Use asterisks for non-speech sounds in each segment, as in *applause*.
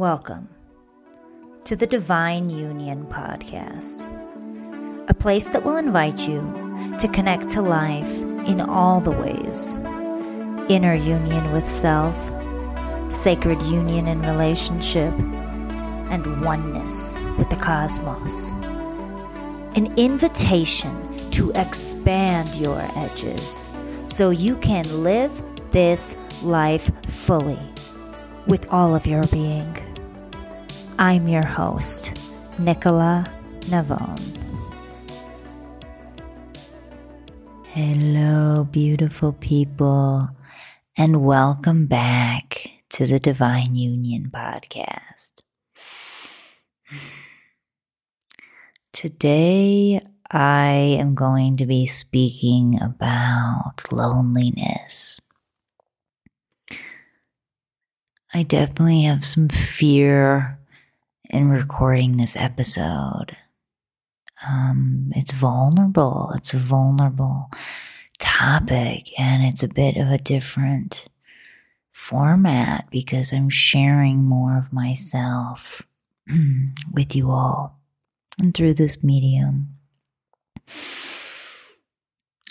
Welcome to the Divine Union Podcast, a place that will invite you to connect to life in all the ways inner union with self, sacred union in relationship, and oneness with the cosmos. An invitation to expand your edges so you can live this life fully with all of your being. I'm your host, Nicola Navon. Hello, beautiful people, and welcome back to the Divine Union podcast. Today, I am going to be speaking about loneliness. I definitely have some fear in recording this episode. Um, it's vulnerable. It's a vulnerable topic, and it's a bit of a different format because I'm sharing more of myself *clears throat* with you all and through this medium.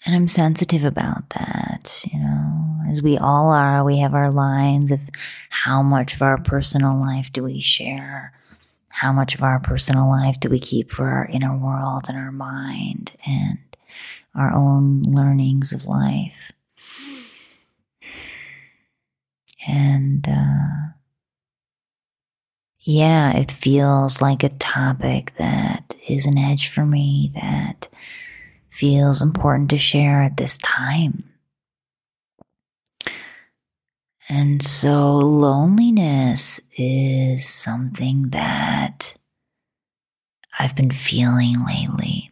And I'm sensitive about that, you know, as we all are. We have our lines of how much of our personal life do we share how much of our personal life do we keep for our inner world and our mind and our own learnings of life? And, uh, yeah, it feels like a topic that is an edge for me that feels important to share at this time. And so loneliness is something that I've been feeling lately.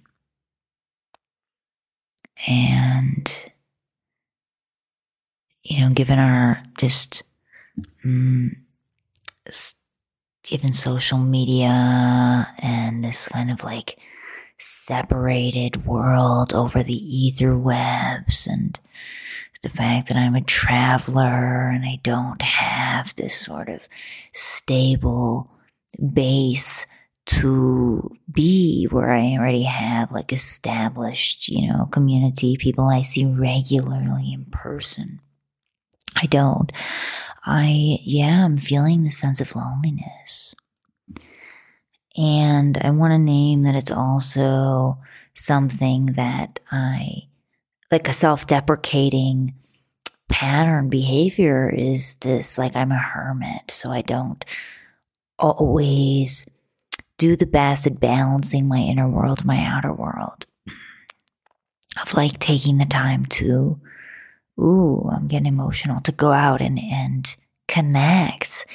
And, you know, given our just, mm, given social media and this kind of like separated world over the ether webs and the fact that I'm a traveler and I don't have this sort of stable base to be where I already have like established, you know, community, people I see regularly in person. I don't. I, yeah, I'm feeling the sense of loneliness. And I want to name that it's also something that I like a self deprecating pattern behavior is this like I'm a hermit, so I don't always do the best at balancing my inner world, my outer world. Of like taking the time to, ooh, I'm getting emotional, to go out and, and connect.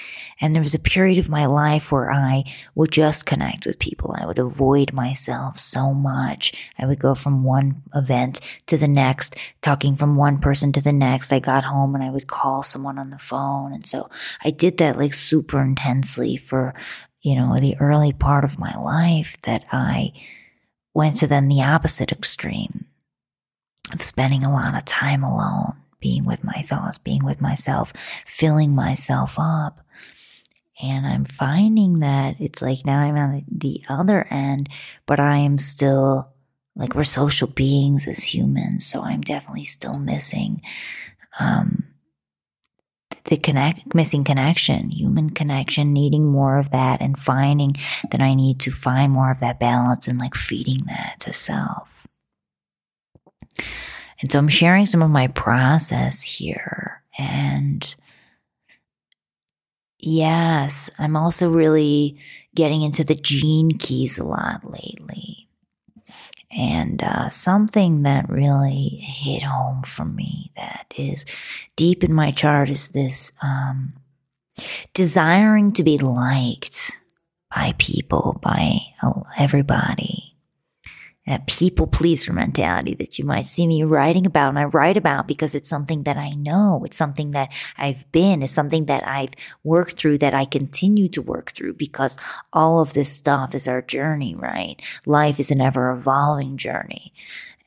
And there was a period of my life where I would just connect with people. I would avoid myself so much. I would go from one event to the next, talking from one person to the next. I got home and I would call someone on the phone. And so I did that like super intensely for, you know, the early part of my life that I went to then the opposite extreme of spending a lot of time alone being with my thoughts, being with myself, filling myself up. And I'm finding that it's like now I'm on the other end, but I am still like we're social beings as humans. So I'm definitely still missing, um, the connect, missing connection, human connection, needing more of that and finding that I need to find more of that balance and like feeding that to self. And so I'm sharing some of my process here. And yes, I'm also really getting into the gene keys a lot lately. And uh, something that really hit home for me that is deep in my chart is this um, desiring to be liked by people, by everybody that people pleaser mentality that you might see me writing about and I write about because it's something that I know. It's something that I've been. It's something that I've worked through that I continue to work through because all of this stuff is our journey, right? Life is an ever evolving journey.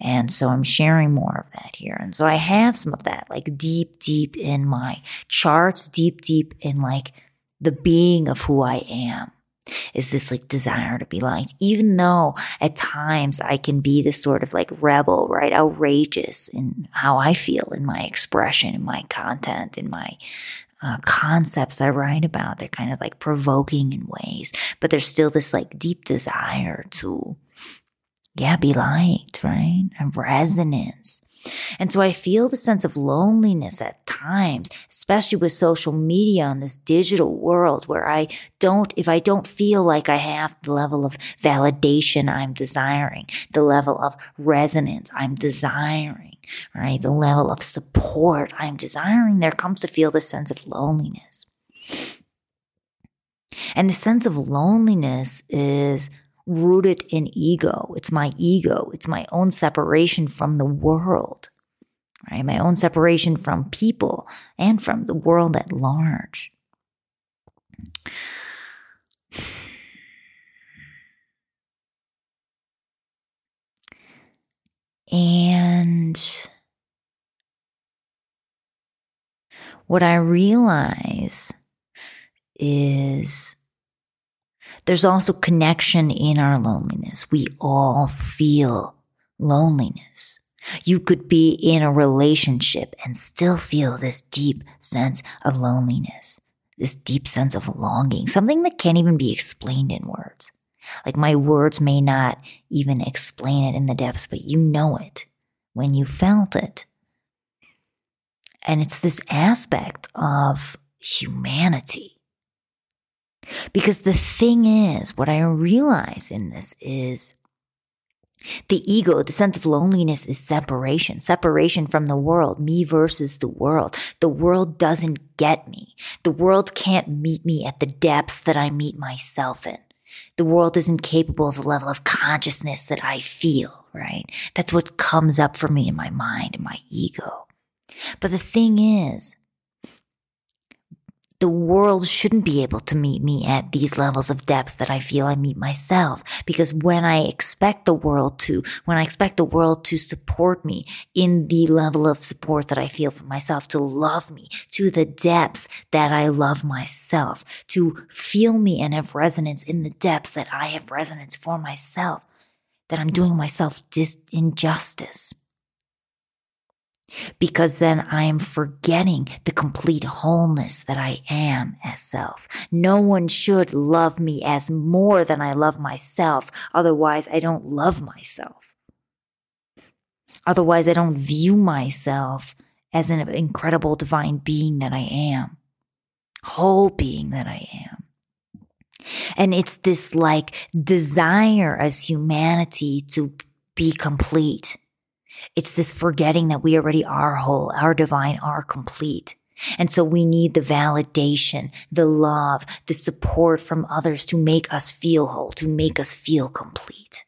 And so I'm sharing more of that here. And so I have some of that like deep, deep in my charts, deep, deep in like the being of who I am is this like desire to be liked, even though at times I can be this sort of like rebel, right? Outrageous in how I feel in my expression, in my content, in my uh, concepts I write about. They're kind of like provoking in ways, but there's still this like deep desire to, yeah, be liked, right? A resonance. And so I feel the sense of loneliness at times, especially with social media in this digital world where I don't, if I don't feel like I have the level of validation I'm desiring, the level of resonance I'm desiring, right? The level of support I'm desiring, there comes to feel the sense of loneliness. And the sense of loneliness is rooted in ego. It's my ego. It's my own separation from the world, right? My own separation from people and from the world at large. And what I realize is there's also connection in our loneliness. We all feel loneliness. You could be in a relationship and still feel this deep sense of loneliness, this deep sense of longing, something that can't even be explained in words. Like my words may not even explain it in the depths, but you know it when you felt it. And it's this aspect of humanity because the thing is, what I realize in this is the ego, the sense of loneliness is separation, separation from the world, me versus the world. The world doesn't get me. The world can't meet me at the depths that I meet myself in. The world isn't capable of the level of consciousness that I feel, right? That's what comes up for me in my mind, in my ego. But the thing is, the world shouldn't be able to meet me at these levels of depths that I feel I meet myself. Because when I expect the world to, when I expect the world to support me in the level of support that I feel for myself, to love me to the depths that I love myself, to feel me and have resonance in the depths that I have resonance for myself, that I'm doing myself dis- injustice because then I am forgetting the complete wholeness that I am as self. No one should love me as more than I love myself. Otherwise, I don't love myself. Otherwise, I don't view myself as an incredible divine being that I am, whole being that I am. And it's this like desire as humanity to be complete it's this forgetting that we already are whole, our divine are complete. And so we need the validation, the love, the support from others to make us feel whole, to make us feel complete.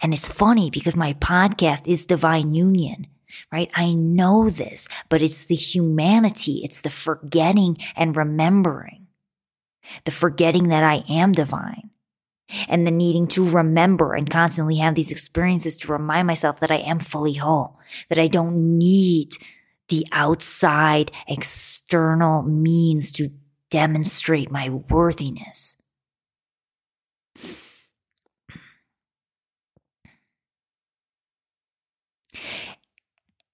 And it's funny because my podcast is divine union, right? I know this, but it's the humanity. It's the forgetting and remembering, the forgetting that I am divine and the needing to remember and constantly have these experiences to remind myself that I am fully whole, that I don't need the outside external means to demonstrate my worthiness.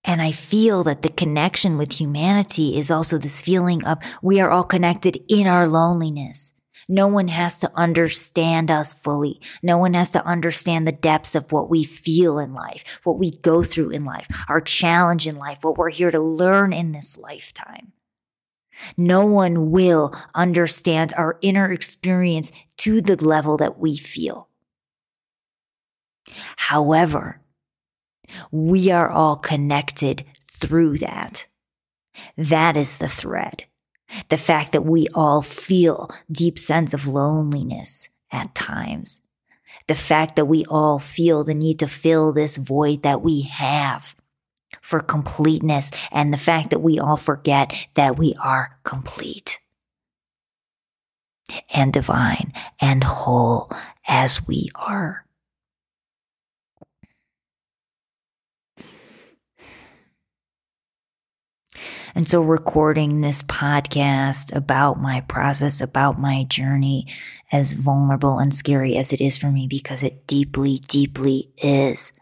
And I feel that the connection with humanity is also this feeling of we are all connected in our loneliness. No one has to understand us fully. No one has to understand the depths of what we feel in life, what we go through in life, our challenge in life, what we're here to learn in this lifetime. No one will understand our inner experience to the level that we feel. However, we are all connected through that. That is the thread. The fact that we all feel deep sense of loneliness at times. The fact that we all feel the need to fill this void that we have for completeness and the fact that we all forget that we are complete and divine and whole as we are. And so recording this podcast about my process, about my journey, as vulnerable and scary as it is for me, because it deeply, deeply is.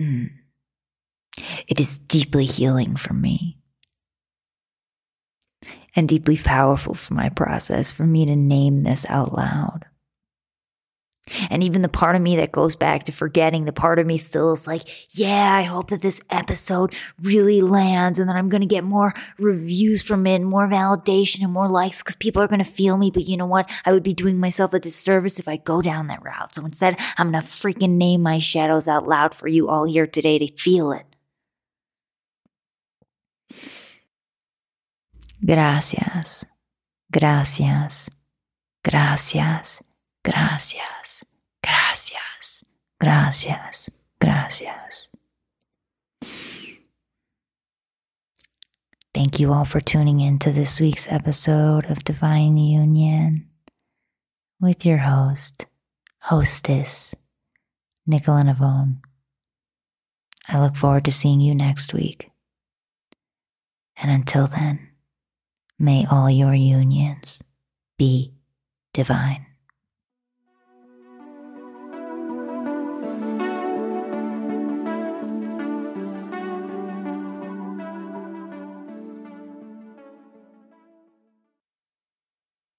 Mm. It is deeply healing for me and deeply powerful for my process for me to name this out loud. And even the part of me that goes back to forgetting, the part of me still is like, yeah, I hope that this episode really lands and that I'm going to get more reviews from it, more validation and more likes because people are going to feel me. But you know what? I would be doing myself a disservice if I go down that route. So instead, I'm going to freaking name my shadows out loud for you all here today to feel it. Gracias. Gracias. Gracias. Gracias. Gracias. Gracias. Gracias. Gracias. Thank you all for tuning in to this week's episode of Divine Union with your host, hostess, Nicola Navon. I look forward to seeing you next week. And until then, may all your unions be divine.